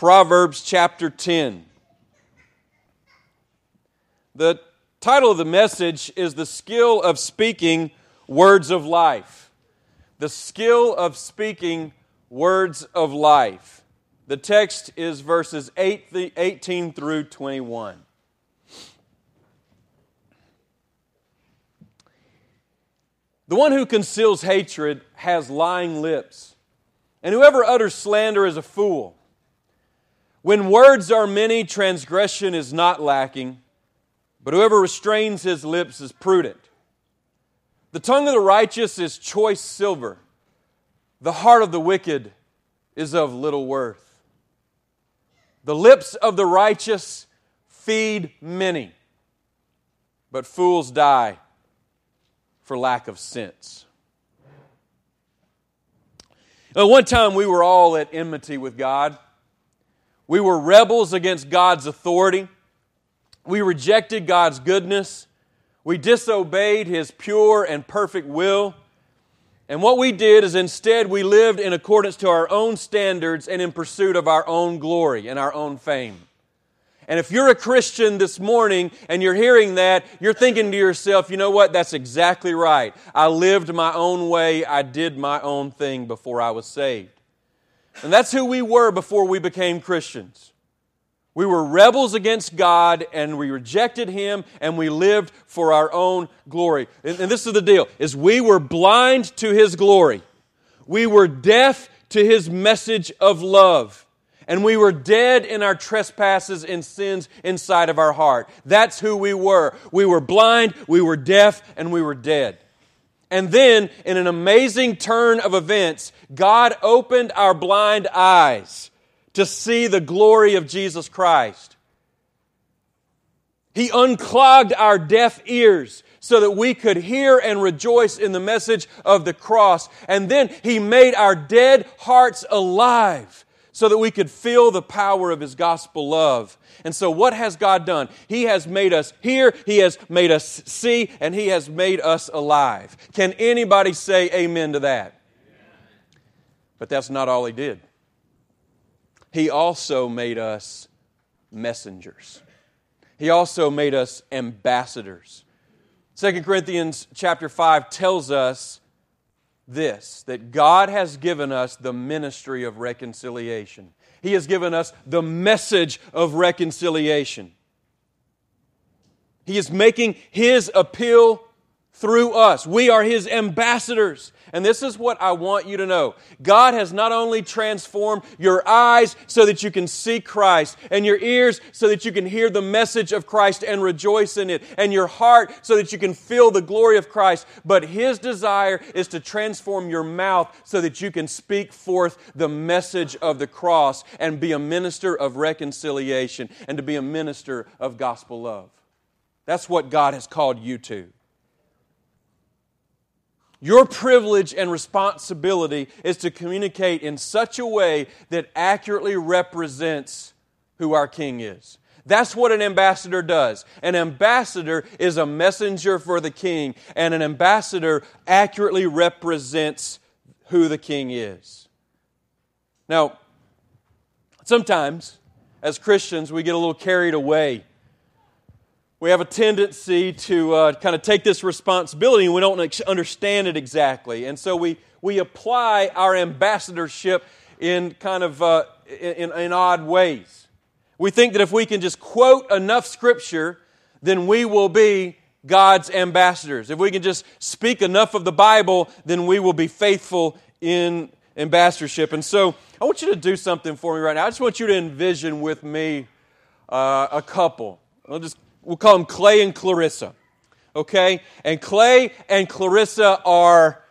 Proverbs chapter 10. The title of the message is The Skill of Speaking Words of Life. The Skill of Speaking Words of Life. The text is verses 18 through 21. The one who conceals hatred has lying lips, and whoever utters slander is a fool. When words are many, transgression is not lacking, but whoever restrains his lips is prudent. The tongue of the righteous is choice silver, the heart of the wicked is of little worth. The lips of the righteous feed many, but fools die for lack of sense. Now, one time we were all at enmity with God. We were rebels against God's authority. We rejected God's goodness. We disobeyed His pure and perfect will. And what we did is instead we lived in accordance to our own standards and in pursuit of our own glory and our own fame. And if you're a Christian this morning and you're hearing that, you're thinking to yourself, you know what? That's exactly right. I lived my own way. I did my own thing before I was saved. And that's who we were before we became Christians. We were rebels against God and we rejected him and we lived for our own glory. And, and, this is the deal is we were blind to his glory. We were deaf to his message of love. And we were dead in our trespasses and sins inside of our heart. That's who we were. We were blind, we were deaf, and we were dead. And then, in an amazing turn of events, God opened our blind eyes to see the glory of Jesus Christ. He unclogged our deaf ears so that we could hear and rejoice in the message of the cross. And then He made our dead hearts alive so that we could feel the power of His gospel love. And so, what has God done? He has made us hear, He has made us see, and He has made us alive. Can anybody say amen to that? But that's not all He did. He also made us messengers. He also made us ambassadors. 2 Corinthians chapter 5 tells us this that God has given us the ministry of reconciliation. He has given us the message of reconciliation. He is making His appeal through us. We are His ambassadors. And this is what I want you to know God has not only transformed your eyes so that you can see Christ, and your ears so that you can hear the message of Christ and rejoice in it, and your heart so that you can feel the glory of Christ, but His desire is to transform your mouth so that you can speak forth the message of the cross and be a minister of reconciliation and to be a minister of gospel love. That's what God has called you to. Your privilege and responsibility is to communicate in such a way that accurately represents who our King is. That's what an ambassador does. An ambassador is a messenger for the king, and an ambassador accurately represents who the king is. Now, sometimes as Christians, we get a little carried away we have a tendency to uh, kind of take this responsibility and we don't understand it exactly. And so we, we apply our ambassadorship in kind of uh, in, in odd ways. We think that if we can just quote enough scripture, then we will be God's ambassadors. If we can just speak enough of the Bible, then we will be faithful in ambassadorship. And so I want you to do something for me right now. I just want you to envision with me uh, a couple. I'll just we'll call them Clay and Clarissa. Okay? And Clay and Clarissa are,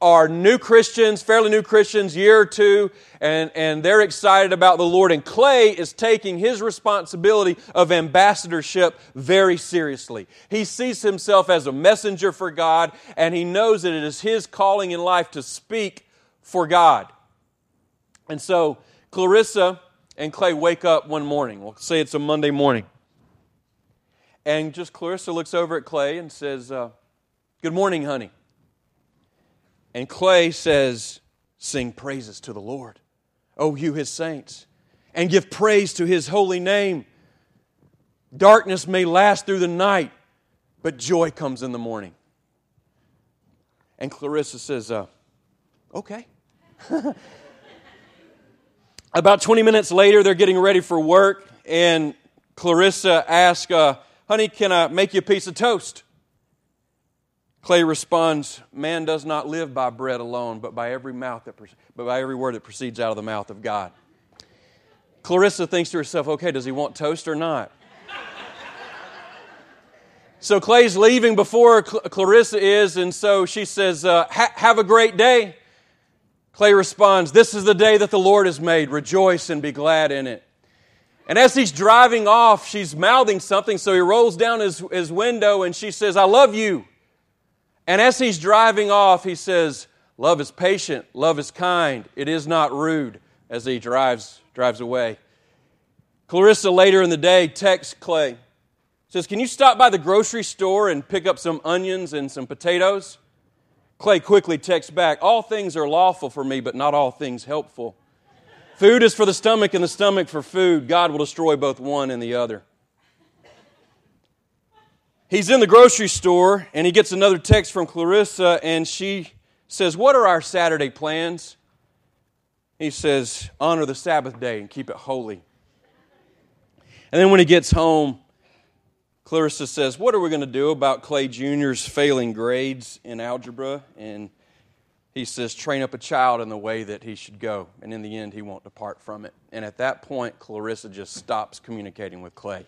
are new Christians, fairly new Christians, year or two, and, and they're excited about the Lord. And Clay is taking his responsibility of ambassadorship very seriously. He sees himself as a messenger for God, and he knows that it is his calling in life to speak for God. And so Clarissa and Clay wake up one morning. We'll say it's a Monday morning. And just Clarissa looks over at Clay and says, uh, Good morning, honey. And Clay says, Sing praises to the Lord, O you his saints, and give praise to his holy name. Darkness may last through the night, but joy comes in the morning. And Clarissa says, uh, Okay. About 20 minutes later, they're getting ready for work, and Clarissa asks, uh, Honey, can I make you a piece of toast? Clay responds, Man does not live by bread alone, but by every mouth that, but by every word that proceeds out of the mouth of God. Clarissa thinks to herself, okay, does he want toast or not? so Clay's leaving before Clarissa is, and so she says, uh, Have a great day. Clay responds, This is the day that the Lord has made. Rejoice and be glad in it. And as he's driving off, she's mouthing something, so he rolls down his, his window and she says, I love you. And as he's driving off, he says, Love is patient, love is kind, it is not rude, as he drives, drives away. Clarissa later in the day texts Clay, says, Can you stop by the grocery store and pick up some onions and some potatoes? Clay quickly texts back, All things are lawful for me, but not all things helpful. Food is for the stomach, and the stomach for food. God will destroy both one and the other. He's in the grocery store, and he gets another text from Clarissa, and she says, What are our Saturday plans? He says, Honor the Sabbath day and keep it holy. And then when he gets home, Clarissa says, What are we going to do about Clay Jr.'s failing grades in algebra? And he says, Train up a child in the way that he should go. And in the end, he won't depart from it. And at that point, Clarissa just stops communicating with Clay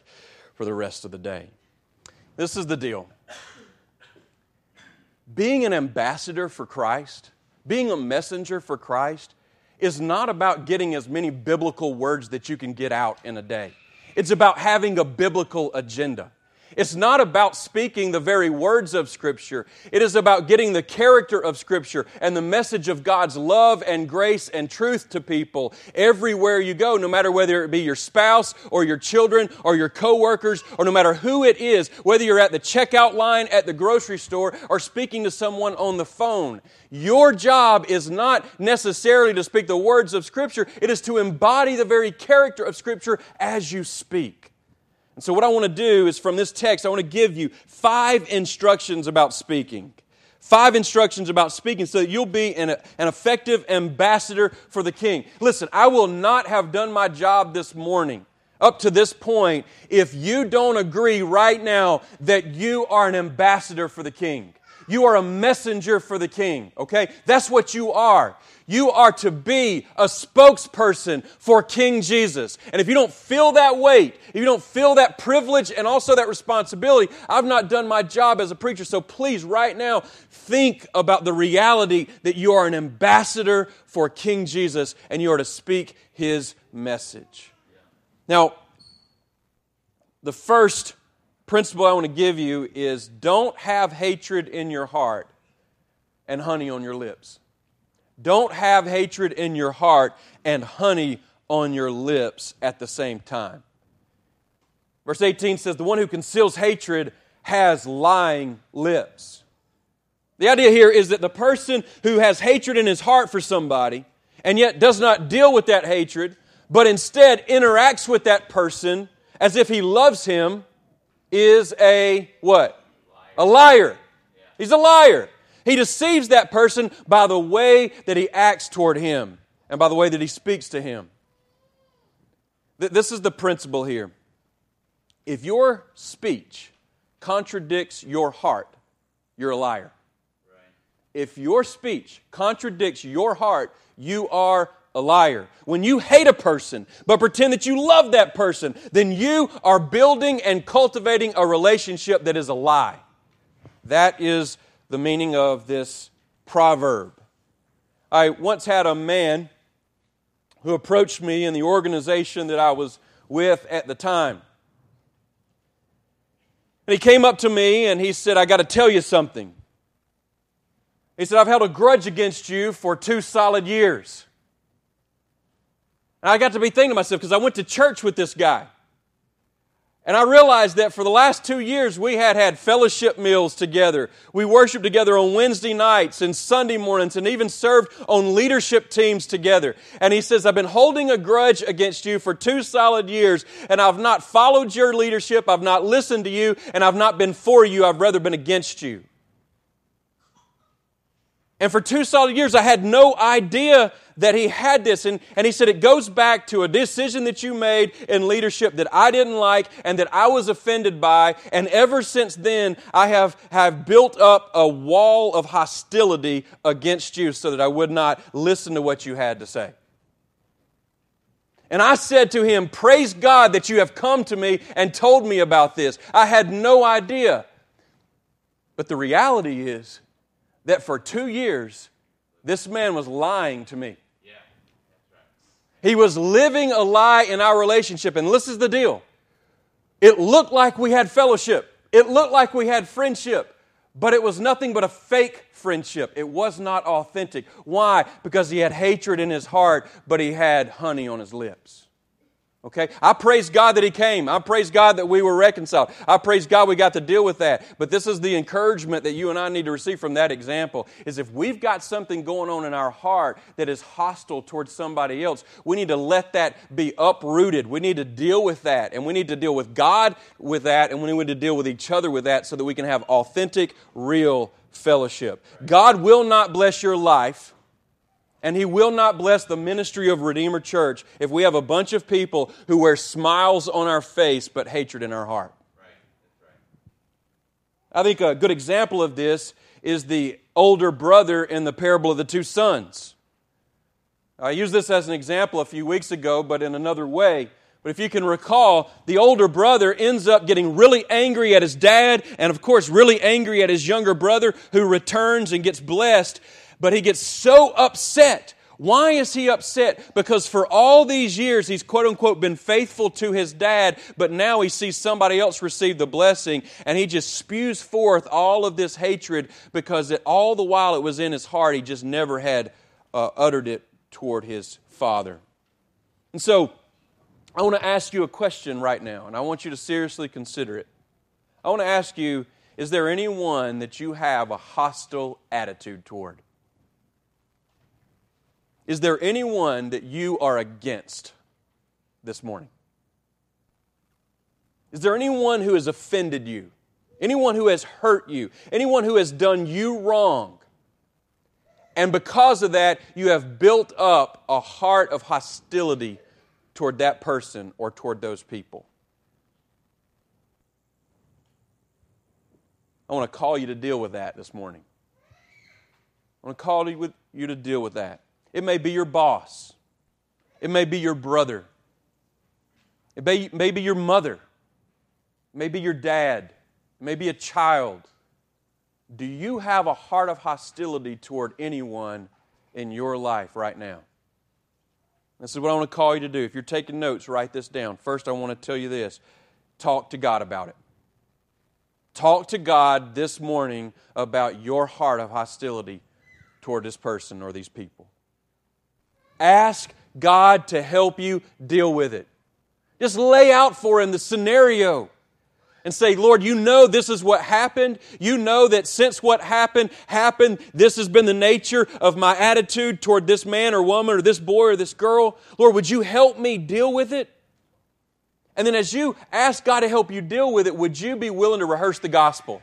for the rest of the day. This is the deal being an ambassador for Christ, being a messenger for Christ, is not about getting as many biblical words that you can get out in a day. It's about having a biblical agenda. It's not about speaking the very words of Scripture. It is about getting the character of Scripture and the message of God's love and grace and truth to people everywhere you go, no matter whether it be your spouse or your children or your coworkers or no matter who it is, whether you're at the checkout line at the grocery store or speaking to someone on the phone. Your job is not necessarily to speak the words of Scripture, it is to embody the very character of Scripture as you speak. And so, what I want to do is from this text, I want to give you five instructions about speaking. Five instructions about speaking so that you'll be an, an effective ambassador for the king. Listen, I will not have done my job this morning up to this point if you don't agree right now that you are an ambassador for the king. You are a messenger for the king, okay? That's what you are. You are to be a spokesperson for King Jesus. And if you don't feel that weight, if you don't feel that privilege and also that responsibility, I've not done my job as a preacher. So please, right now, think about the reality that you are an ambassador for King Jesus and you are to speak his message. Now, the first principle I want to give you is don't have hatred in your heart and honey on your lips. Don't have hatred in your heart and honey on your lips at the same time. Verse 18 says, The one who conceals hatred has lying lips. The idea here is that the person who has hatred in his heart for somebody and yet does not deal with that hatred, but instead interacts with that person as if he loves him, is a what? A liar. He's a liar. He deceives that person by the way that he acts toward him and by the way that he speaks to him. This is the principle here. If your speech contradicts your heart, you're a liar. If your speech contradicts your heart, you are a liar. When you hate a person but pretend that you love that person, then you are building and cultivating a relationship that is a lie. That is the meaning of this proverb. I once had a man who approached me in the organization that I was with at the time. And he came up to me and he said, I got to tell you something. He said, I've held a grudge against you for two solid years. And I got to be thinking to myself because I went to church with this guy. And I realized that for the last two years, we had had fellowship meals together. We worshiped together on Wednesday nights and Sunday mornings and even served on leadership teams together. And he says, I've been holding a grudge against you for two solid years, and I've not followed your leadership, I've not listened to you, and I've not been for you, I've rather been against you. And for two solid years, I had no idea that he had this. And, and he said it goes back to a decision that you made in leadership that I didn't like and that I was offended by. And ever since then, I have, have built up a wall of hostility against you so that I would not listen to what you had to say. And I said to him, Praise God that you have come to me and told me about this. I had no idea. But the reality is, that for two years, this man was lying to me. He was living a lie in our relationship. And this is the deal it looked like we had fellowship, it looked like we had friendship, but it was nothing but a fake friendship. It was not authentic. Why? Because he had hatred in his heart, but he had honey on his lips. Okay? I praise God that He came. I praise God that we were reconciled. I praise God we got to deal with that. But this is the encouragement that you and I need to receive from that example is if we've got something going on in our heart that is hostile towards somebody else, we need to let that be uprooted. We need to deal with that. And we need to deal with God with that. And we need to deal with each other with that so that we can have authentic, real fellowship. God will not bless your life and He will not bless the ministry of Redeemer Church if we have a bunch of people who wear smiles on our face but hatred in our heart. I think a good example of this is the older brother in the parable of the two sons. I used this as an example a few weeks ago, but in another way. But if you can recall, the older brother ends up getting really angry at his dad, and of course, really angry at his younger brother who returns and gets blessed. But he gets so upset. Why is he upset? Because for all these years, he's quote unquote been faithful to his dad, but now he sees somebody else receive the blessing, and he just spews forth all of this hatred because it, all the while it was in his heart, he just never had uh, uttered it toward his father. And so, I want to ask you a question right now, and I want you to seriously consider it. I want to ask you is there anyone that you have a hostile attitude toward? Is there anyone that you are against this morning? Is there anyone who has offended you? Anyone who has hurt you? Anyone who has done you wrong? And because of that, you have built up a heart of hostility toward that person or toward those people. I want to call you to deal with that this morning. I want to call you to deal with that. It may be your boss. It may be your brother. It may, may be your mother. It may be your dad. It may be a child. Do you have a heart of hostility toward anyone in your life right now? This is what I want to call you to do. If you're taking notes, write this down. First, I want to tell you this talk to God about it. Talk to God this morning about your heart of hostility toward this person or these people. Ask God to help you deal with it. Just lay out for Him the scenario and say, Lord, you know this is what happened. You know that since what happened happened, this has been the nature of my attitude toward this man or woman or this boy or this girl. Lord, would you help me deal with it? And then as you ask God to help you deal with it, would you be willing to rehearse the gospel?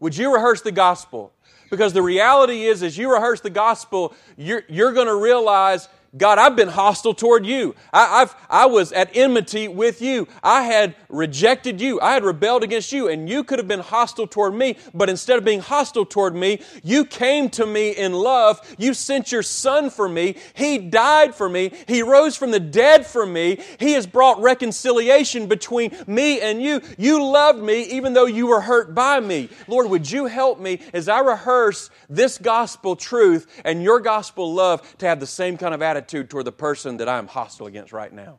Would you rehearse the gospel? Because the reality is, as you rehearse the gospel, you're, you're going to realize God, I've been hostile toward you. I, I've, I was at enmity with you. I had rejected you. I had rebelled against you, and you could have been hostile toward me. But instead of being hostile toward me, you came to me in love. You sent your son for me. He died for me. He rose from the dead for me. He has brought reconciliation between me and you. You loved me even though you were hurt by me. Lord, would you help me as I rehearse this gospel truth and your gospel love to have the same kind of attitude? Attitude toward the person that I am hostile against right now.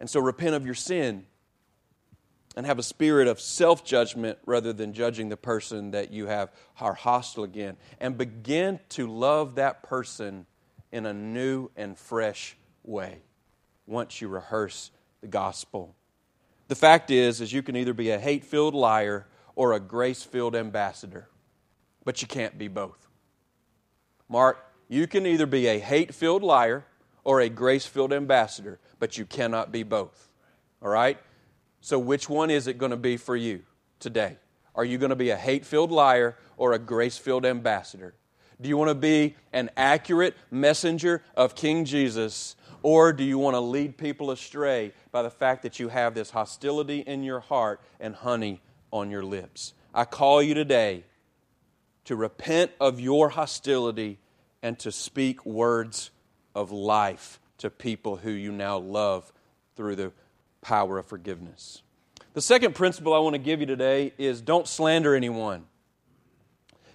And so repent of your sin and have a spirit of self judgment rather than judging the person that you have are hostile again. And begin to love that person in a new and fresh way once you rehearse the gospel The fact is, is you can either be a hate-filled liar or a grace-filled ambassador, but you can't be both. Mark, you can either be a hate-filled liar or a grace-filled ambassador, but you cannot be both. All right? So which one is it going to be for you today? Are you going to be a hate-filled liar or a grace-filled ambassador? Do you want to be an accurate messenger of King Jesus or do you want to lead people astray by the fact that you have this hostility in your heart and honey on your lips? I call you today to repent of your hostility and to speak words of life to people who you now love through the power of forgiveness. The second principle I want to give you today is don't slander anyone.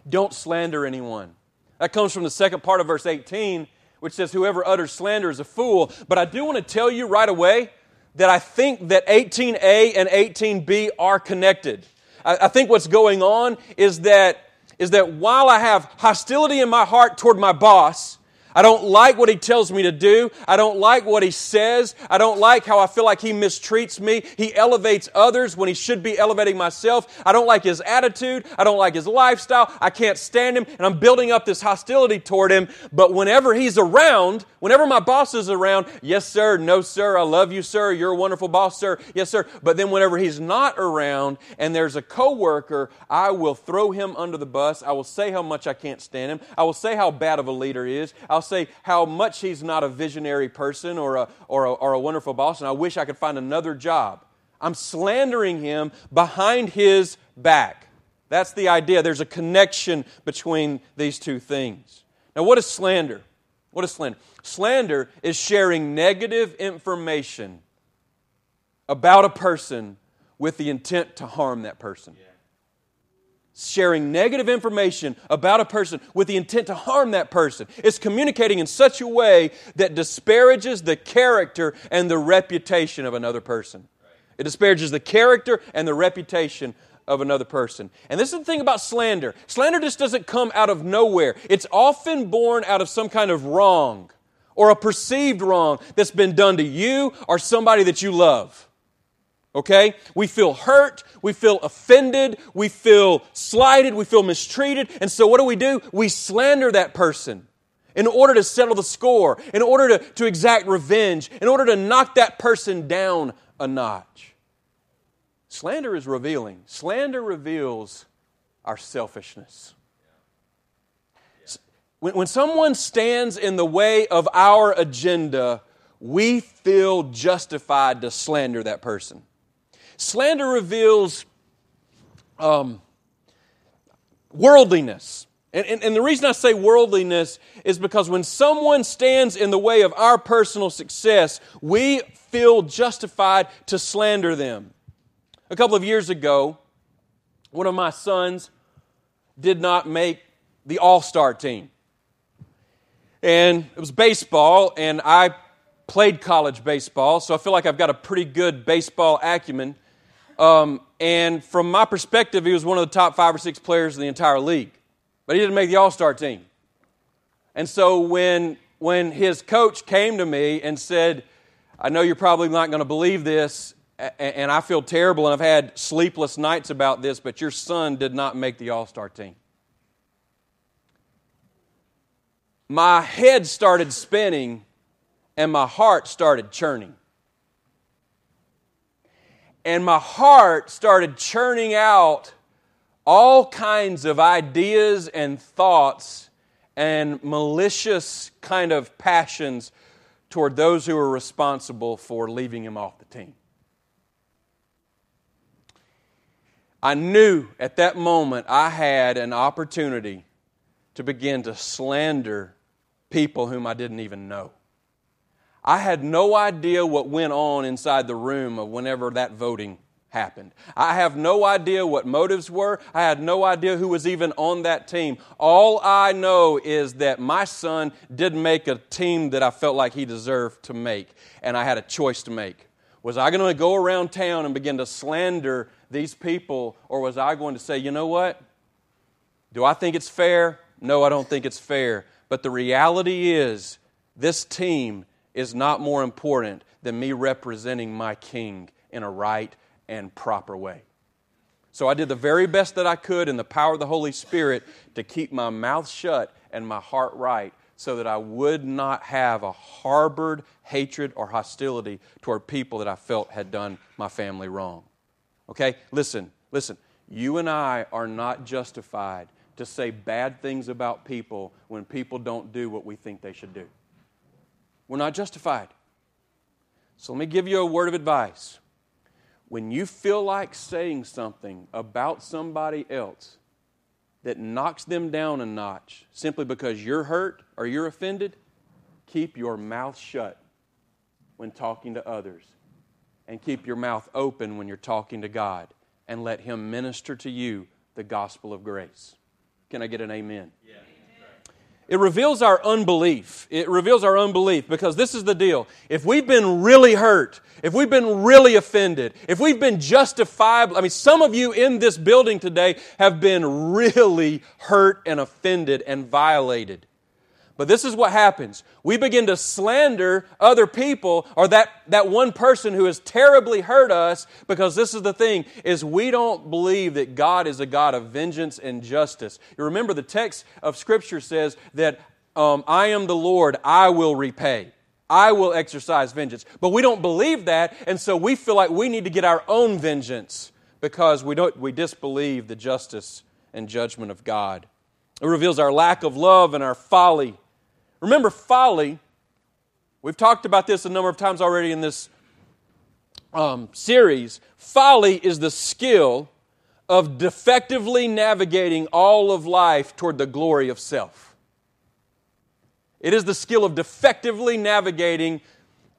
Don't slander anyone. That comes from the second part of verse 18 which says, Whoever utters slander is a fool. But I do want to tell you right away that I think that 18a and 18b are connected. I, think what's going on is that, is that while I have hostility in my heart toward my boss, I don't like what he tells me to do. I don't like what he says. I don't like how I feel like he mistreats me. He elevates others when he should be elevating myself. I don't like his attitude. I don't like his lifestyle. I can't stand him, and I'm building up this hostility toward him. But whenever he's around, whenever my boss is around, yes, sir, no, sir, I love you, sir, you're a wonderful boss, sir, yes, sir. But then whenever he's not around and there's a coworker, I will throw him under the bus. I will say how much I can't stand him. I will say how bad of a leader he is. I'll say how much he's not a visionary person or a, or a, or a wonderful boss, and I wish I could find another job. I'm slandering him behind his back. That's the idea. There's a connection between these two things. Now, what is slander? What is slander? Slander is sharing negative information about a person with the intent to harm that person. Yeah sharing negative information about a person with the intent to harm that person. It's communicating in such a way that disparages the character and the reputation of another person. It disparages the character and the reputation of another person. And this is the thing about slander slander just doesn't come out of nowhere, it's often born out of some kind of wrong or a perceived wrong that's been done to you or somebody that you love. Okay? We feel hurt, we feel offended, we feel slighted, we feel mistreated, and so what do we do? We slander that person in order to settle the score, in order to, to exact revenge, in order to knock that person down a notch. Slander is revealing. Slander reveals our selfishness. When, when someone stands in the way of our agenda, we feel justified to slander that person. Slander reveals um, worldliness. And, and, and, the reason I say worldliness is because when someone stands in the way of our personal success, we feel justified to slander them. A couple of years ago, one of my sons did not make the all star team. And it was baseball, and I played college baseball, so I feel like I've got a pretty good baseball acumen. Um, and from my perspective, he was one of the top five or six players in the entire league. But he didn't make the All Star team. And so when, when his coach came to me and said, I know you're probably not going to believe this, and I feel terrible, and I've had sleepless nights about this, but your son did not make the All Star team. My head started spinning, and my heart started churning and my heart started churning out all kinds of ideas and thoughts and malicious kind of passions toward those who were responsible for leaving him off the team. I knew at that moment I had an opportunity to begin to slander people whom I didn't even know. I had no idea what went on inside the room of whenever that voting happened. I have no idea what motives were. I had no idea who was even on that team. All I know is that my son didn't make a team that I felt like he deserved to make, and I had a choice to make. Was I going to go around town and begin to slander these people, or was I going to say, you know what? Do I think it's fair? No, I don't think it's fair. But the reality is, this team is not more important than me representing my king in a right and proper way. So I did the very best that I could in the power of the Holy Spirit to keep my mouth shut and my heart right so that I would not have a harbored hatred or hostility toward people that I felt had done my family wrong. Okay? Listen, listen. You and I are not justified to say bad things about people when people don't do what we think they should do. We're not justified. So let me give you a word of advice. When you feel like saying something about somebody else that knocks them down a notch simply because you're hurt or you're offended, keep your mouth shut when talking to others and keep your mouth open when you're talking to God and let Him minister to you the gospel of grace. Can I get an amen? Yeah. It reveals our unbelief. It reveals our unbelief because this is the deal. If we've been really hurt, if we've been really offended, if we've been justifiable, I mean, some of you in this building today have been really hurt and offended and violated. But this is what happens. We begin to slander other people or that, that one person who has terribly hurt us because this is the thing is we don't believe that God is a God of vengeance and justice. You remember the text of Scripture says that um, I am the Lord, I will repay. I will exercise vengeance. But we don't believe that, and so we feel like we need to get our own vengeance because we, don't, we disbelieve the justice and judgment of God. It reveals our lack of love and our folly Remember, folly, we've talked about this a number of times already in this um, series. Folly is the skill of defectively navigating all of life toward the glory of self. It is the skill of defectively navigating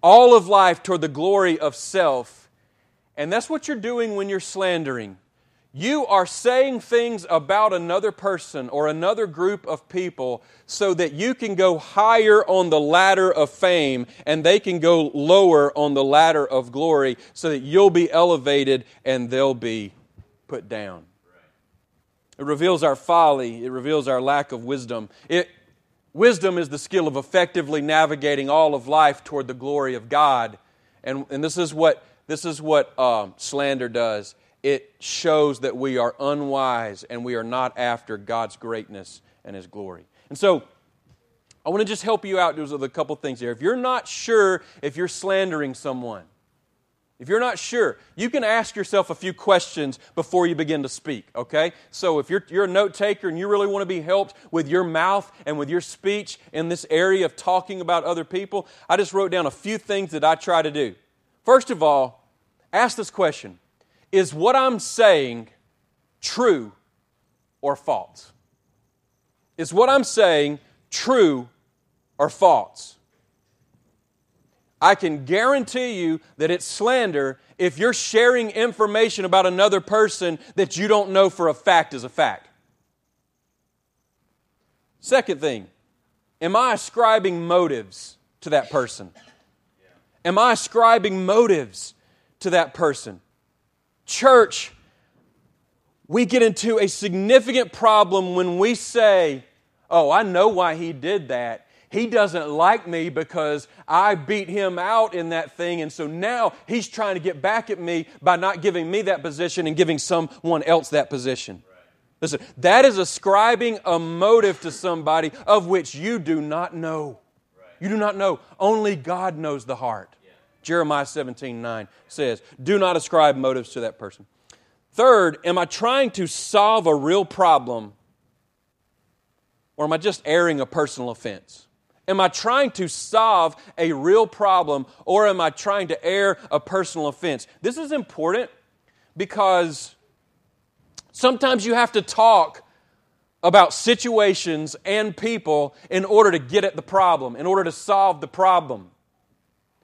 all of life toward the glory of self. And that's what you're doing when you're slandering. You are saying things about another person or another group of people so that you can go higher on the ladder of fame and they can go lower on the ladder of glory so that you'll be elevated and they'll be put down. It reveals our folly, it reveals our lack of wisdom. It, wisdom is the skill of effectively navigating all of life toward the glory of God. And, and this is what, this is what um, slander does it shows that we are unwise and we are not after God's greatness and His glory. And so, I want to just help you out with a couple things here. If you're not sure if you're slandering someone, if you're not sure, you can ask yourself a few questions before you begin to speak, okay? So if you're, you're a note taker and you really want to be helped with your mouth and with your speech in this area of talking about other people, I just wrote down a few things that I try to do. First of all, ask this question is what I'm saying true or false? Is what I'm saying true or false? I can guarantee you that it's slander if you're sharing information about another person that you don't know for a fact is a fact. Second thing, am I ascribing motives to that person? Am I ascribing motives to that person? Church, we get into a significant problem when we say, Oh, I know why he did that. He doesn't like me because I beat him out in that thing, and so now he's trying to get back at me by not giving me that position and giving someone else that position. Listen, that is ascribing a motive to somebody of which you do not know. You do not know. Only God knows the heart. Jeremiah 17 9 says, Do not ascribe motives to that person. Third, am I trying to solve a real problem or am I just airing a personal offense? Am I trying to solve a real problem or am I trying to air a personal offense? This is important because sometimes you have to talk about situations and people in order to get at the problem, in order to solve the problem.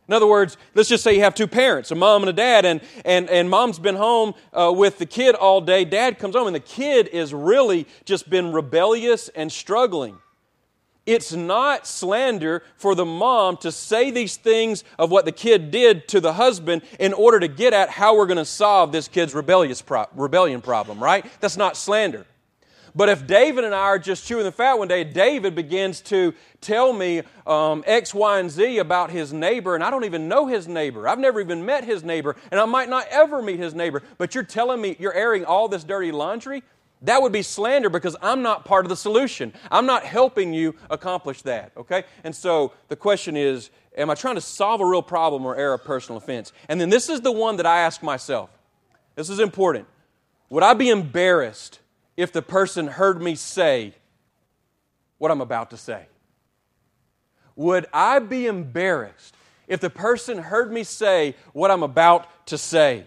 In other words, let's just say you have two parents, a mom and a dad, and, and, and mom's been home uh, with the kid all day. Dad comes home, and the kid is really just been rebellious and struggling. It's not slander for the mom to say these things of what the kid did to the husband in order to get at how we're going to solve this kid's rebellious pro- rebellion problem, right? That's not slander. But if David and I are just chewing the fat one day, David begins to tell me um, X, Y, and Z about his neighbor, and I don't even know his neighbor. I've never even met his neighbor, and I might not ever meet his neighbor. But you're telling me you're airing all this dirty laundry? That would be slander because I'm not part of the solution. I'm not helping you accomplish that, okay? And so the question is am I trying to solve a real problem or air a personal offense? And then this is the one that I ask myself. This is important. Would I be embarrassed if the person heard me say what I'm about to say? Would I be embarrassed if the person heard me say what I'm about to say?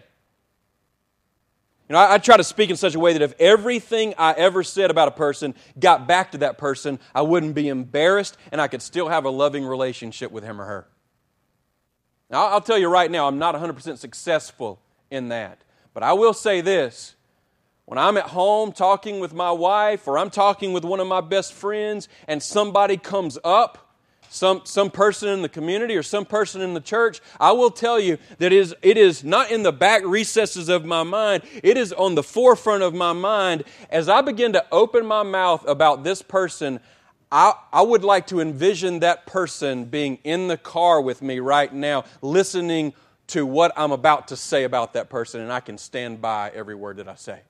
You know, I, I, try to speak in such a way that if everything I ever said about a person got back to that person, I wouldn't be embarrassed and I could still have a loving relationship with him or her. Now, I'll tell you right now, I'm not 100% successful in that. But I will say this when I'm at home talking with my wife or I'm talking with one of my best friends and somebody comes up, some, some person in the community or some person in the church, I will tell you that is, it is not in the back recesses of my mind, it is on the forefront of my mind. As I begin to open my mouth about this person, I, I would like to envision that person being in the car with me right now, listening to what I'm about to say about that person, and I can stand by every word that I say.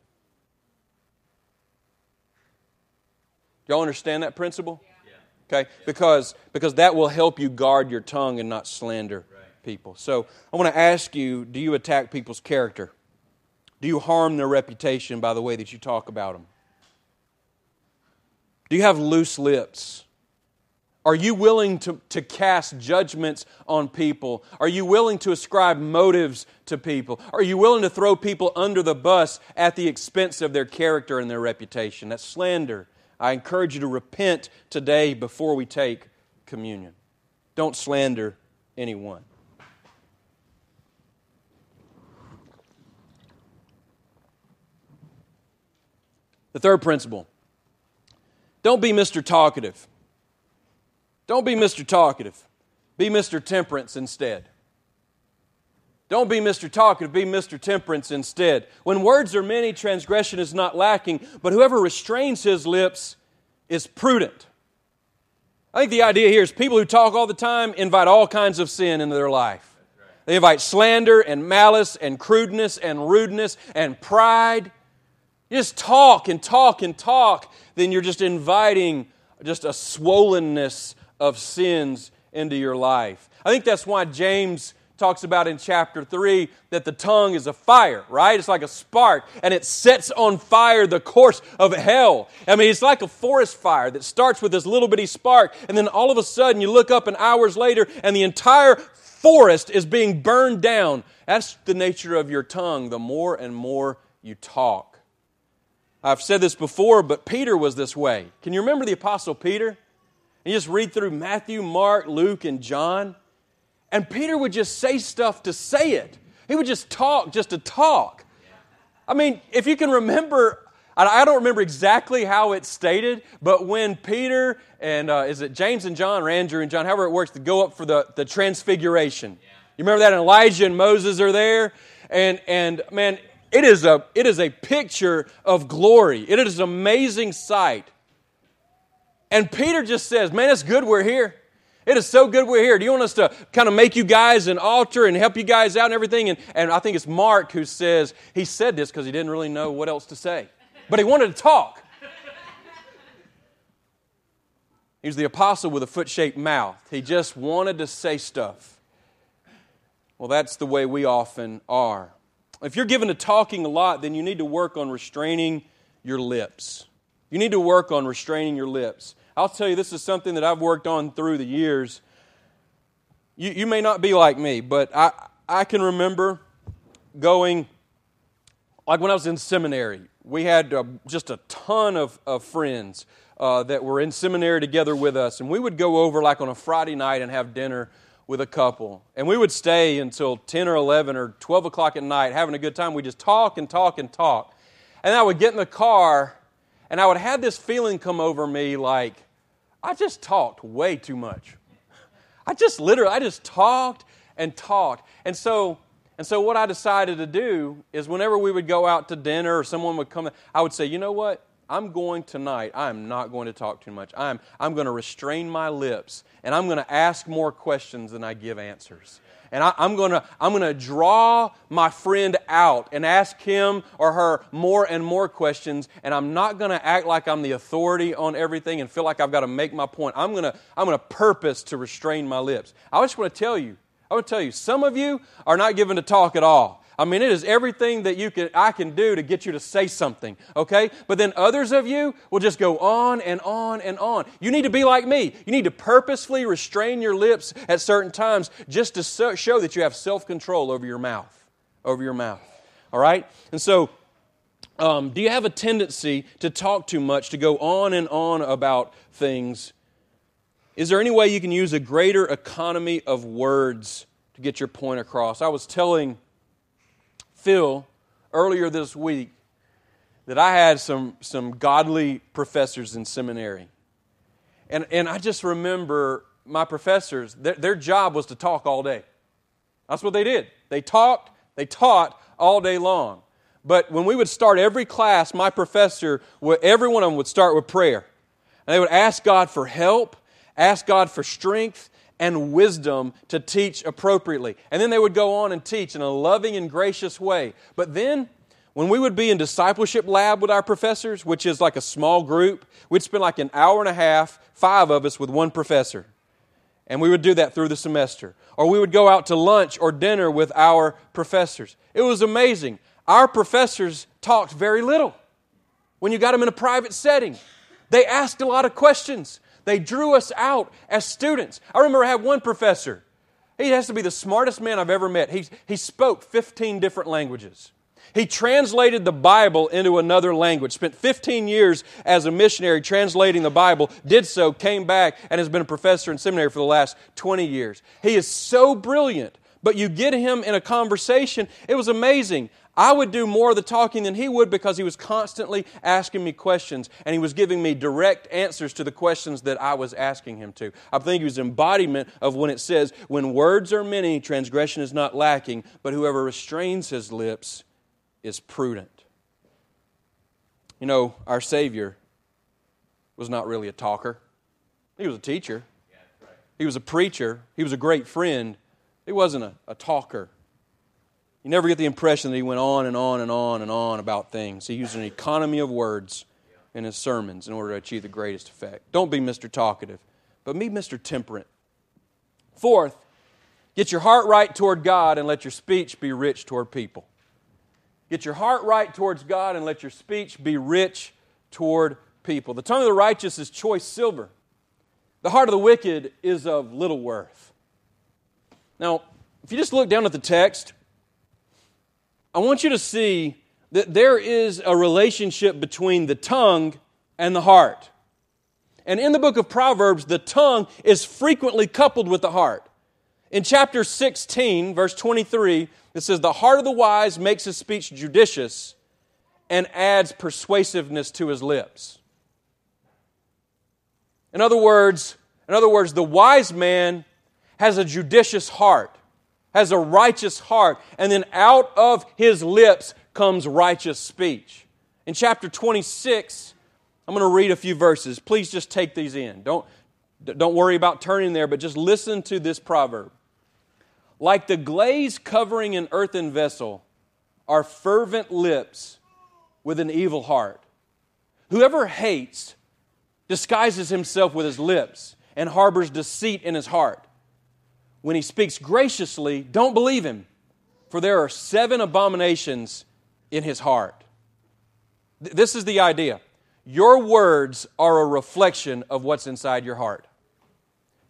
Y'all understand that principle? Okay? Because, because that will help you guard your tongue and not slander people. So I want to ask you do you attack people's character? Do you harm their reputation by the way that you talk about them? Do you have loose lips? Are you willing to, to cast judgments on people? Are you willing to ascribe motives to people? Are you willing to throw people under the bus at the expense of their character and their reputation? That's slander. I encourage you to repent today before we take communion. Don't slander anyone. The third principle don't be Mr. Talkative. Don't be Mr. Talkative. Be Mr. Temperance instead. Don't be Mr. Talkative, be Mr. Temperance instead. When words are many, transgression is not lacking, but whoever restrains his lips is prudent. I think the idea here is people who talk all the time invite all kinds of sin into their life. They invite slander and malice and crudeness and rudeness and pride. You just talk and talk and talk, then you're just inviting just a swollenness of sins into your life. I think that's why James talks about in chapter 3 that the tongue is a fire, right? It's like a spark, and it sets on fire the course of hell. I mean, it's like a forest fire that starts with this little bitty spark, and then all of a sudden you look up and hours later, and the entire forest is being burned down. That's the nature of your tongue, the more and more you talk. I've said this before, but Peter was this way. Can you remember the Apostle Peter? And You just read through Matthew, Mark, Luke, and John. And Peter would just say stuff to say it. He would just talk just to talk. I mean, if you can remember, I don't remember exactly how it's stated, but when Peter and uh, is it James and John or Andrew and John, however it works, to go up for the, the transfiguration. You remember that? And Elijah and Moses are there. And, and man, it is, a, it is a picture of glory. It is an amazing sight. And Peter just says, Man, it's good we're here. It is so good we're here. Do you want us to kind of make you guys an altar and help you guys out and everything? And, and I think it's Mark who says, he said this because he didn't really know what else to say, but he wanted to talk. He was the apostle with a foot shaped mouth. He just wanted to say stuff. Well, that's the way we often are. If you're given to talking a lot, then you need to work on restraining your lips. You need to work on restraining your lips. I'll tell you, this is something that I've worked on through the years. You, you may not be like me, but I, I can remember going, like when I was in seminary, we had uh, just a ton of, of friends uh, that were in seminary together with us, and we would go over like on a Friday night and have dinner with a couple. And we would stay until 10 or 11 or 12 o'clock at night having a good time. We just talk and talk and talk. And I would get in the car and I would have this feeling come over me like, I just talked way too much. I just literally, I just talked and talked. And so, and so what I decided to do is whenever we would go out to dinner or someone would come, I would say, you know what? I'm going tonight, I'm not going to talk too much. I'm, I'm going to restrain my lips and I'm going to ask more questions than I give answers. And I, am going to I'm going to draw my friend out and ask him or her more and more questions. And I'm not going to act like I'm the authority on everything and feel like I've got to make my point. I'm going to I'm going to purpose to restrain my lips. I just want to tell you, I want to tell you, some of you are not given to talk at all. I mean, it is everything that you can, I can do to get you to say something, okay? But then others of you will just go on and on and on. You need to be like me. You need to purposefully restrain your lips at certain times just to show that you have self control over your mouth. Over your mouth, all right? And so, um, do you have a tendency to talk too much, to go on and on about things? Is there any way you can use a greater economy of words to get your point across? I was telling Phil earlier this week that I had some, some godly professors in seminary. And, and I just remember my professors, their, their job was to talk all day. That's what they did. They talked, they taught all day long. But when we would start every class, my professor, every one of them would start with prayer. And they would ask God for help, ask God for strength, and wisdom to teach appropriately. And then they would go on and teach in a loving and gracious way. But then, when we would be in discipleship lab with our professors, which is like a small group, we'd spend like an hour and a half, five of us with one professor. And we would do that through the semester. Or we would go out to lunch or dinner with our professors. It was amazing. Our professors talked very little when you got them in a private setting. They asked a lot of questions. They drew us out as students. I remember I had one professor. He has to be the smartest man I've ever met. He, he spoke 15 different languages. He translated the Bible into another language, spent 15 years as a missionary translating the Bible, did so, came back, and has been a professor in seminary for the last 20 years. He is so brilliant, but you get him in a conversation, it was amazing. I would do more of the talking than he would because he was constantly asking me questions and he was giving me direct answers to the questions that I was asking him to. I think he was embodiment of when it says, When words are many, transgression is not lacking, but whoever restrains his lips is prudent. You know, our Savior was not really a talker, he was a teacher, he was a preacher, he was a great friend. He wasn't a, a talker. You never get the impression that he went on and on and on and on about things. He used an economy of words in his sermons in order to achieve the greatest effect. Don't be Mr. Talkative, but be Mr. Temperate. Fourth, get your heart right toward God and let your speech be rich toward people. Get your heart right towards God and let your speech be rich toward people. The tongue of the righteous is choice silver, the heart of the wicked is of little worth. Now, if you just look down at the text, I want you to see that there is a relationship between the tongue and the heart. And in the book of Proverbs, the tongue is frequently coupled with the heart. In chapter 16, verse 23, it says, The heart of the wise makes his speech judicious and adds persuasiveness to his lips. In other words, in other words, the wise man has a judicious heart has a righteous heart, and then out of his lips comes righteous speech. In chapter 26, I'm going to read a few verses. Please just take these in. Don't, don't worry about turning there, but just listen to this proverb. Like the glaze covering an earthen vessel are fervent lips with an evil heart. Whoever hates disguises himself with his lips and harbors deceit in his heart. When he speaks graciously, don't believe him, for there are seven abominations in his heart. This is the idea. Your words are a reflection of what's inside your heart.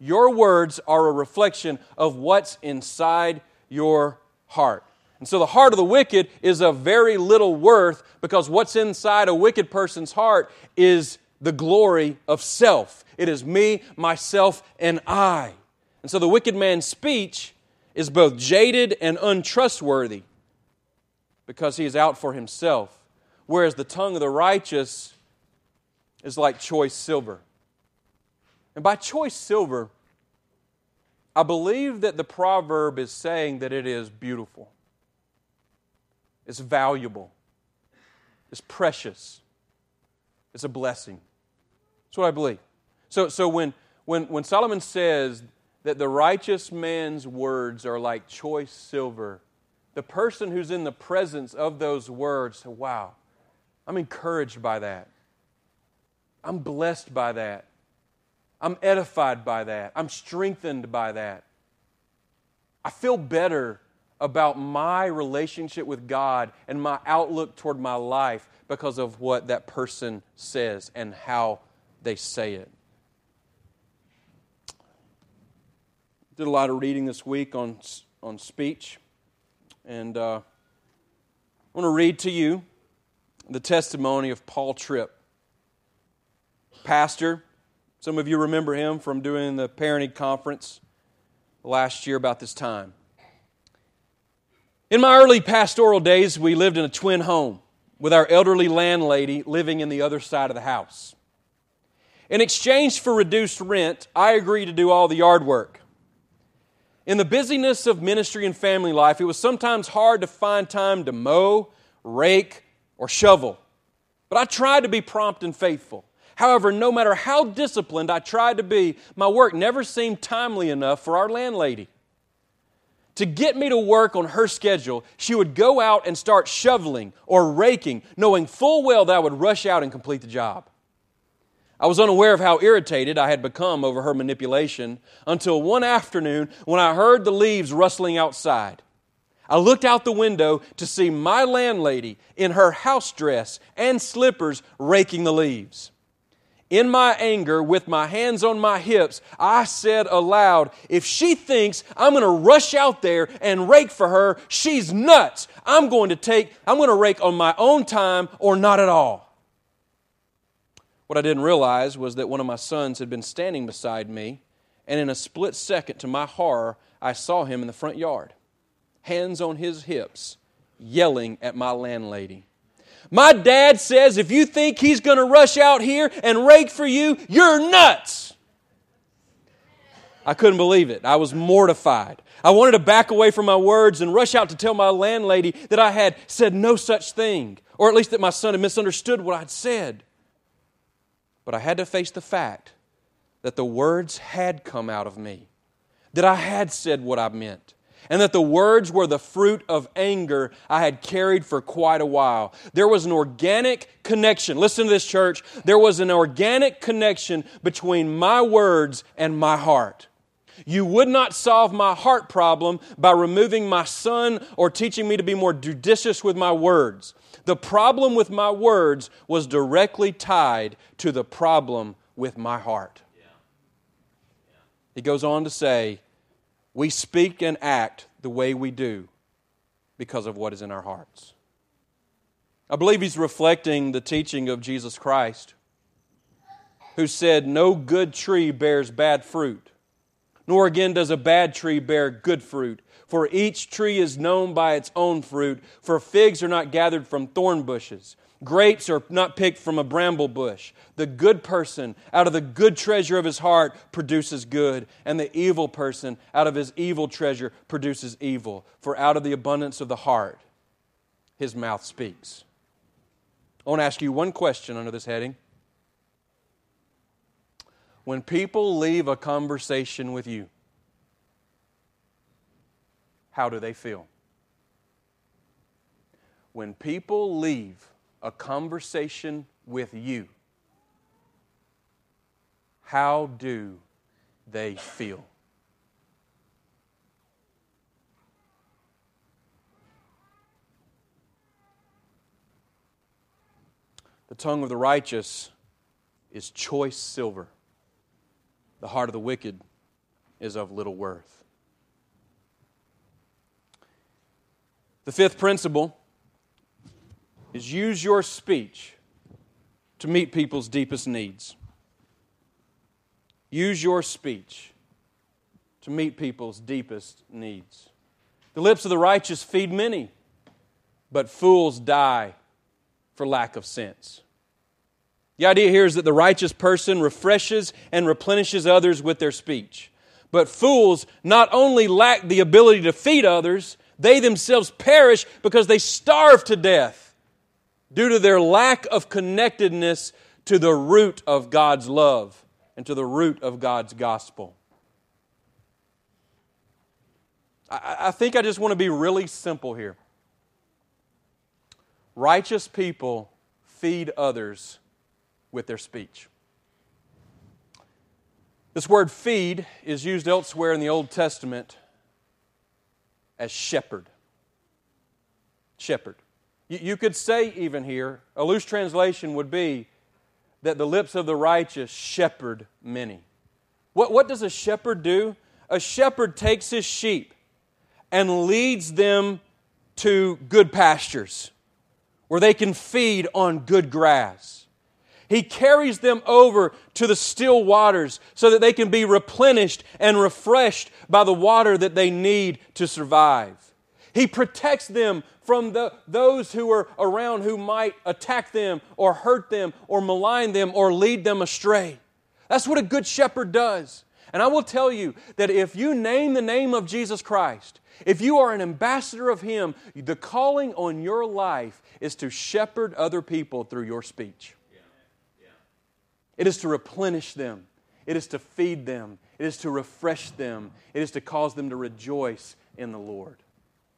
Your words are a reflection of what's inside your heart. And so the heart of the wicked is of very little worth because what's inside a wicked person's heart is the glory of self. It is me, myself, and I. And so the wicked man's speech is both jaded and untrustworthy because he is out for himself, whereas the tongue of the righteous is like choice silver. And by choice silver, I believe that the proverb is saying that it is beautiful, it's valuable, it's precious. It's a blessing. That's what I believe. So, so when, when, when Solomon says that the righteous man's words are like choice silver, the person who's in the presence of those words, wow, I'm encouraged by that. I'm blessed by that. I'm edified by that. I'm strengthened by that. I feel better about my relationship with God and my outlook toward my life because of what that person says and how they say it. Did a lot of reading this week on, on speech, and uh, I want to read to you the testimony of Paul Tripp, pastor. Some of you remember him from doing the parenting conference last year about this time. In my early pastoral days, we lived in a twin home with our elderly landlady living in the other side of the house. In exchange for reduced rent, I agreed to do all the yard work. In the busyness of ministry and family life, it was sometimes hard to find time to mow, rake, or shovel. But I tried to be prompt and faithful. However, no matter how disciplined I tried to be, my work never seemed timely enough for our landlady. To get me to work on her schedule, she would go out and start shoveling or raking, knowing full well that I would rush out and complete the job. I was unaware of how irritated I had become over her manipulation until one afternoon when I heard the leaves rustling outside. I looked out the window to see my landlady in her house dress and slippers raking the leaves. In my anger, with my hands on my hips, I said aloud, If she thinks I'm going to rush out there and rake for her, she's nuts. I'm going to take, I'm going to rake on my own time or not at all. What I didn't realize was that one of my sons had been standing beside me, and in a split second, to my horror, I saw him in the front yard, hands on his hips, yelling at my landlady. My dad says if you think he's going to rush out here and rake for you, you're nuts. I couldn't believe it. I was mortified. I wanted to back away from my words and rush out to tell my landlady that I had said no such thing, or at least that my son had misunderstood what I'd said. But I had to face the fact that the words had come out of me, that I had said what I meant and that the words were the fruit of anger I had carried for quite a while. There was an organic connection. Listen to this, church. There was an organic connection between my words and my heart. You would not solve my heart problem by removing my son or teaching me to be more judicious with my words. The problem with my words was directly tied to the problem with my heart. He goes on to say, we speak and act the way we do because of what is in our hearts. I believe he's reflecting the teaching of Jesus Christ, who said, No good tree bears bad fruit, nor again does a bad tree bear good fruit. For each tree is known by its own fruit, for figs are not gathered from thorn bushes Grapes are not picked from a bramble bush. The good person, out of the good treasure of his heart, produces good, and the evil person, out of his evil treasure, produces evil. For out of the abundance of the heart, his mouth speaks. I want to ask you one question under this heading. When people leave a conversation with you, how do they feel? When people leave a conversation with you, how do they feel? The tongue of the righteous is choice silver. The heart of the wicked is of little worth. The fifth principle is use your speech to meet people's deepest needs. Use your speech to meet people's deepest needs. The lips of the righteous feed many, but fools die for lack of sense. The idea here is that the righteous person refreshes and replenishes others with their speech. But fools not only lack the ability to feed others, they themselves perish because they starve to death due to their lack of connectedness to the root of God's love and to the root of God's gospel. I, think I just want to be really simple here. Righteous people feed others with their speech. This word feed is used elsewhere in the Old Testament as shepherd. Shepherd. You could say, even here, a loose translation would be that the lips of the righteous shepherd many. What, what does a shepherd do? A shepherd takes his sheep and leads them to good pastures where they can feed on good grass. He carries them over to the still waters so that they can be replenished and refreshed by the water that they need to survive. He protects them from the, those who are around who might attack them or hurt them or malign them or lead them astray. That's what a good shepherd does. And I will tell you that if you name the name of Jesus Christ, if you are an ambassador of Him, the calling on your life is to shepherd other people through your speech. It is to replenish them, it is to feed them, it is to refresh them, it is to cause them to rejoice in the Lord.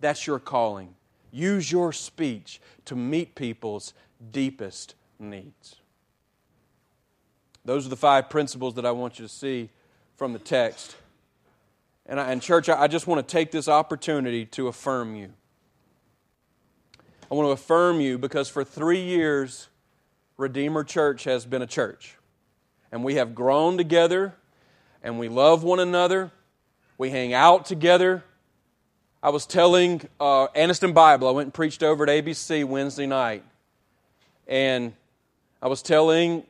That's your calling. Use your speech to meet people's deepest needs. Those are the five principles that I want you to see from the text. And, I, and church, I, I just want to take this opportunity to affirm you. I want to affirm you because for three years, Redeemer Church has been a church. And we have grown together, and we love one another. We hang out together. I was telling uh, Anniston Bible, I went and preached over at ABC Wednesday night. And I was telling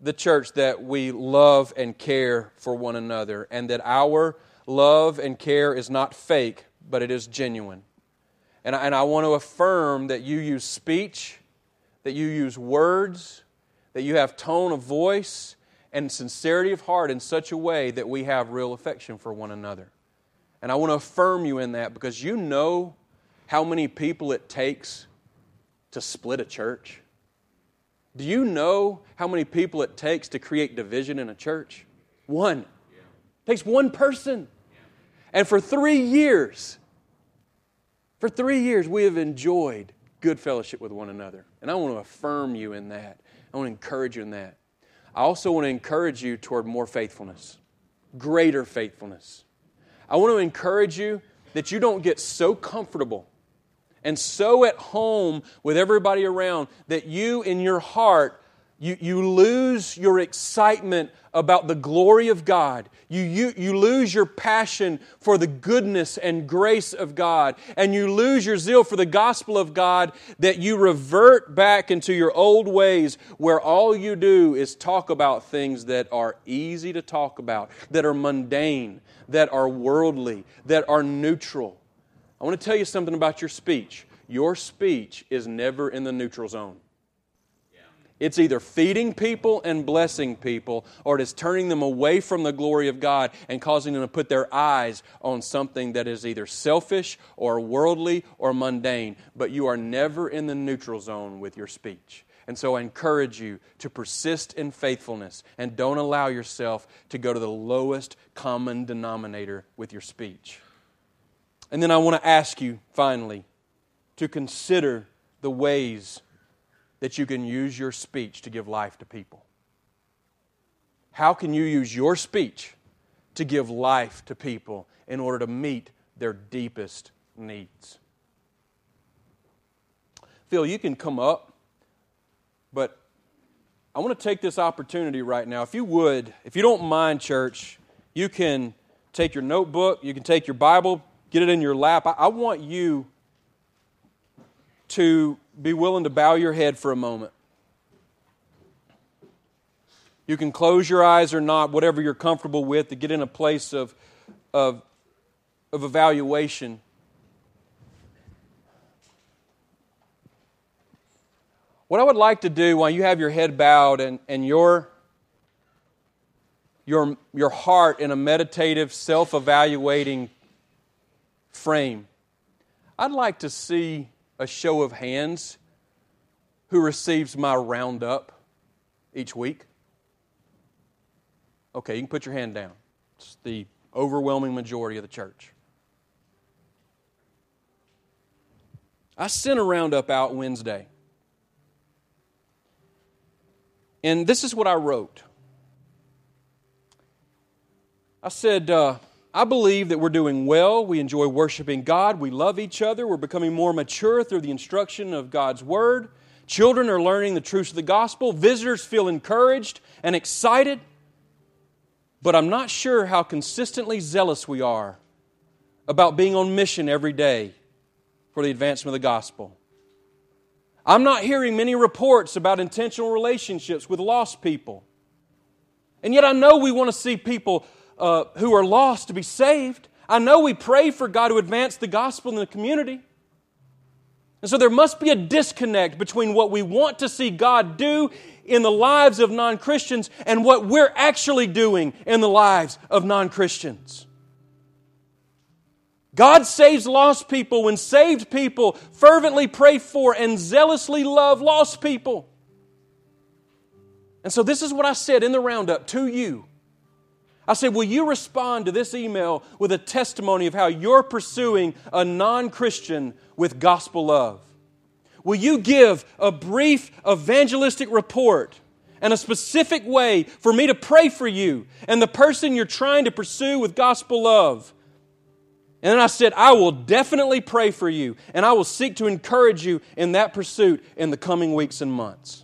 the church that we love and care for one another and that our love and care is not fake, but it is genuine. And I, and I want to affirm that you use speech, that you use words, that you have tone of voice and sincerity of heart in such a way that we have real affection for one another. And I want to affirm you in that because you know how many people it takes to split a church. Do you know how many people it takes to create division in a church? One. Takes one person. And for three years, for three years, we have enjoyed good fellowship with one another. And I want to affirm you in that. I want to encourage you in that. I also want to encourage you toward more faithfulness, greater faithfulness. I want to encourage you that you don't get so comfortable and so at home with everybody around that you, in your heart, you, you lose your excitement about the glory of God. You, you, you lose your passion for the goodness and grace of God. And you lose your zeal for the gospel of God that you revert back into your old ways where all you do is talk about things that are easy to talk about, that are mundane, that are worldly, that are neutral. I want to tell you something about your speech. Your speech is never in the neutral zone. It's either feeding people and blessing people, or it is turning them away from the glory of God and causing them to put their eyes on something that is either selfish or worldly or mundane. But you are never in the neutral zone with your speech. And so I encourage you to persist in faithfulness and don't allow yourself to go to the lowest common denominator with your speech. And then I want to ask you, finally, to consider the ways that you can use your speech to give life to people. How can you use your speech to give life to people in order to meet their deepest needs? Phil, you can come up, but I want to take this opportunity right now. If you would, if you don't mind, church, you can take your notebook, you can take your Bible, get it in your lap. I, I want you to be willing to bow your head for a moment. You can close your eyes or not, whatever you're comfortable with, to get in a place of, of, of evaluation. What I would like to do while you have your head bowed and, and your, your, your heart in a meditative, self evaluating frame, I'd like to see a show of hands who receives my roundup each week? Okay, you can put your hand down. It's the overwhelming majority of the church. I sent a roundup out Wednesday. And this is what I wrote. I said, uh, I believe that we're doing well. We enjoy worshiping God. We love each other. We're becoming more mature through the instruction of God's Word. Children are learning the truths of the gospel. Visitors feel encouraged and excited. But I'm not sure how consistently zealous we are about being on mission every day for the advancement of the gospel. I'm not hearing many reports about intentional relationships with lost people. And yet I know we want to see people uh, who are lost to be saved. I know we pray for God to advance the gospel in the community. And so there must be a disconnect between what we want to see God do in the lives of non Christians and what we're actually doing in the lives of non Christians. God saves lost people when saved people fervently pray for and zealously love lost people. And so, this is what I said in the roundup to you. I said, Will you respond to this email with a testimony of how you're pursuing a non Christian with gospel love? Will you give a brief evangelistic report and a specific way for me to pray for you and the person you're trying to pursue with gospel love? And then I said, I will definitely pray for you, and I will seek to encourage you in that pursuit in the coming weeks and months.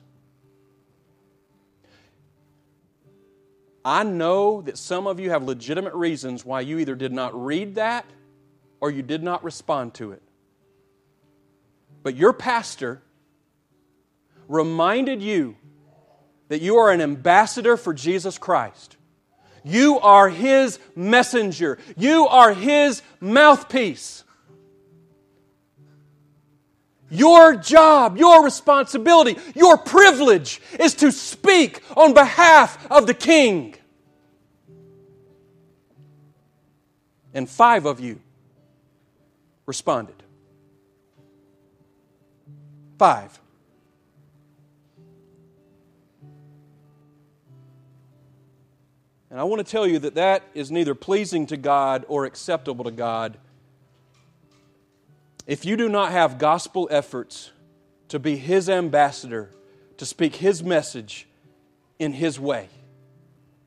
I know that some of you have legitimate reasons why you either did not read that or you did not respond to it. But your pastor reminded you that you are an ambassador for Jesus Christ. You are His messenger. You are His mouthpiece. Your job, your responsibility, your privilege is to speak on behalf of the King. And five of you responded. Five. And I want to tell you that that is neither pleasing to God or acceptable to God if you do not have gospel efforts to be His ambassador, to speak His message in His way.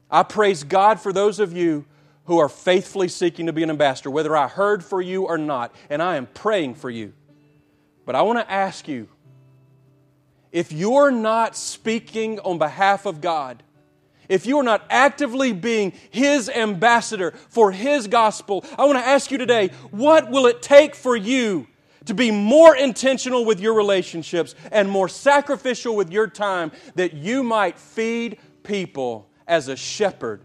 I praise God for those of you who are faithfully seeking to be an ambassador, whether I heard for you or not, and I am praying for you. But I want to ask you if you're not speaking on behalf of God, if you are not actively being His ambassador for His gospel, I want to ask you today what will it take for you to be more intentional with your relationships and more sacrificial with your time that you might feed people as a shepherd?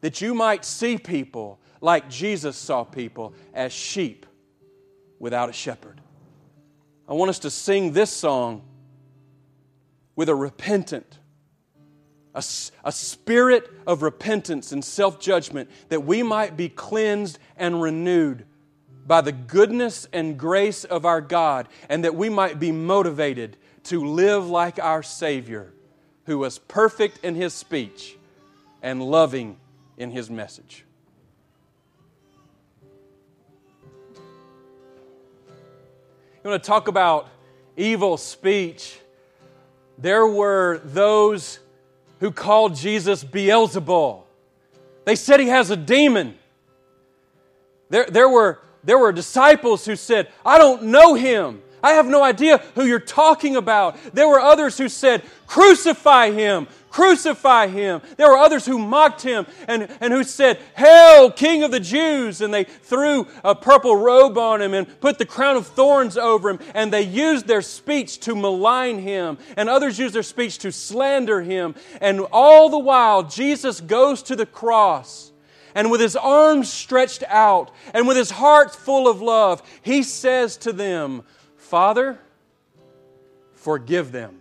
That you might see people like Jesus saw people as sheep without a shepherd. I want us to sing this song with a repentant, a, a spirit of repentance and self judgment, that we might be cleansed and renewed by the goodness and grace of our God, and that we might be motivated to live like our Savior, who was perfect in His speech and loving in His message. You want to talk about evil speech? There were those who called Jesus Beelzebul. They said he has a demon. There, there, were, there were disciples who said, I don't know him. I have no idea who you're talking about. There were others who said, Crucify him, crucify him. There were others who mocked him and, and who said, Hail, King of the Jews. And they threw a purple robe on him and put the crown of thorns over him. And they used their speech to malign him. And others used their speech to slander him. And all the while, Jesus goes to the cross. And with his arms stretched out and with his heart full of love, he says to them, Father, forgive them,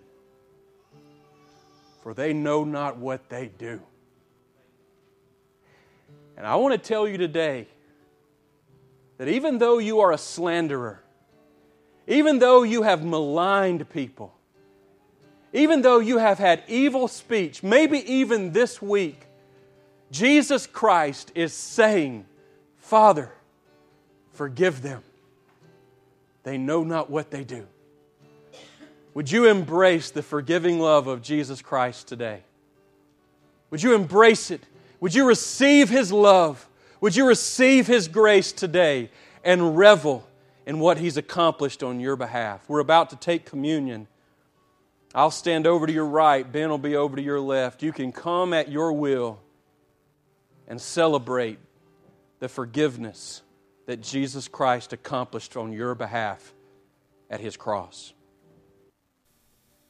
for they know not what they do. And I want to tell you today that even though you are a slanderer, even though you have maligned people, even though you have had evil speech, maybe even this week, Jesus Christ is saying, Father, forgive them. They know not what they do. Would you embrace the forgiving love of Jesus Christ today? Would you embrace it? Would you receive His love? Would you receive His grace today and revel in what He's accomplished on your behalf? We're about to take communion. I'll stand over to your right, Ben will be over to your left. You can come at your will and celebrate the forgiveness that Jesus Christ accomplished on your behalf at His cross.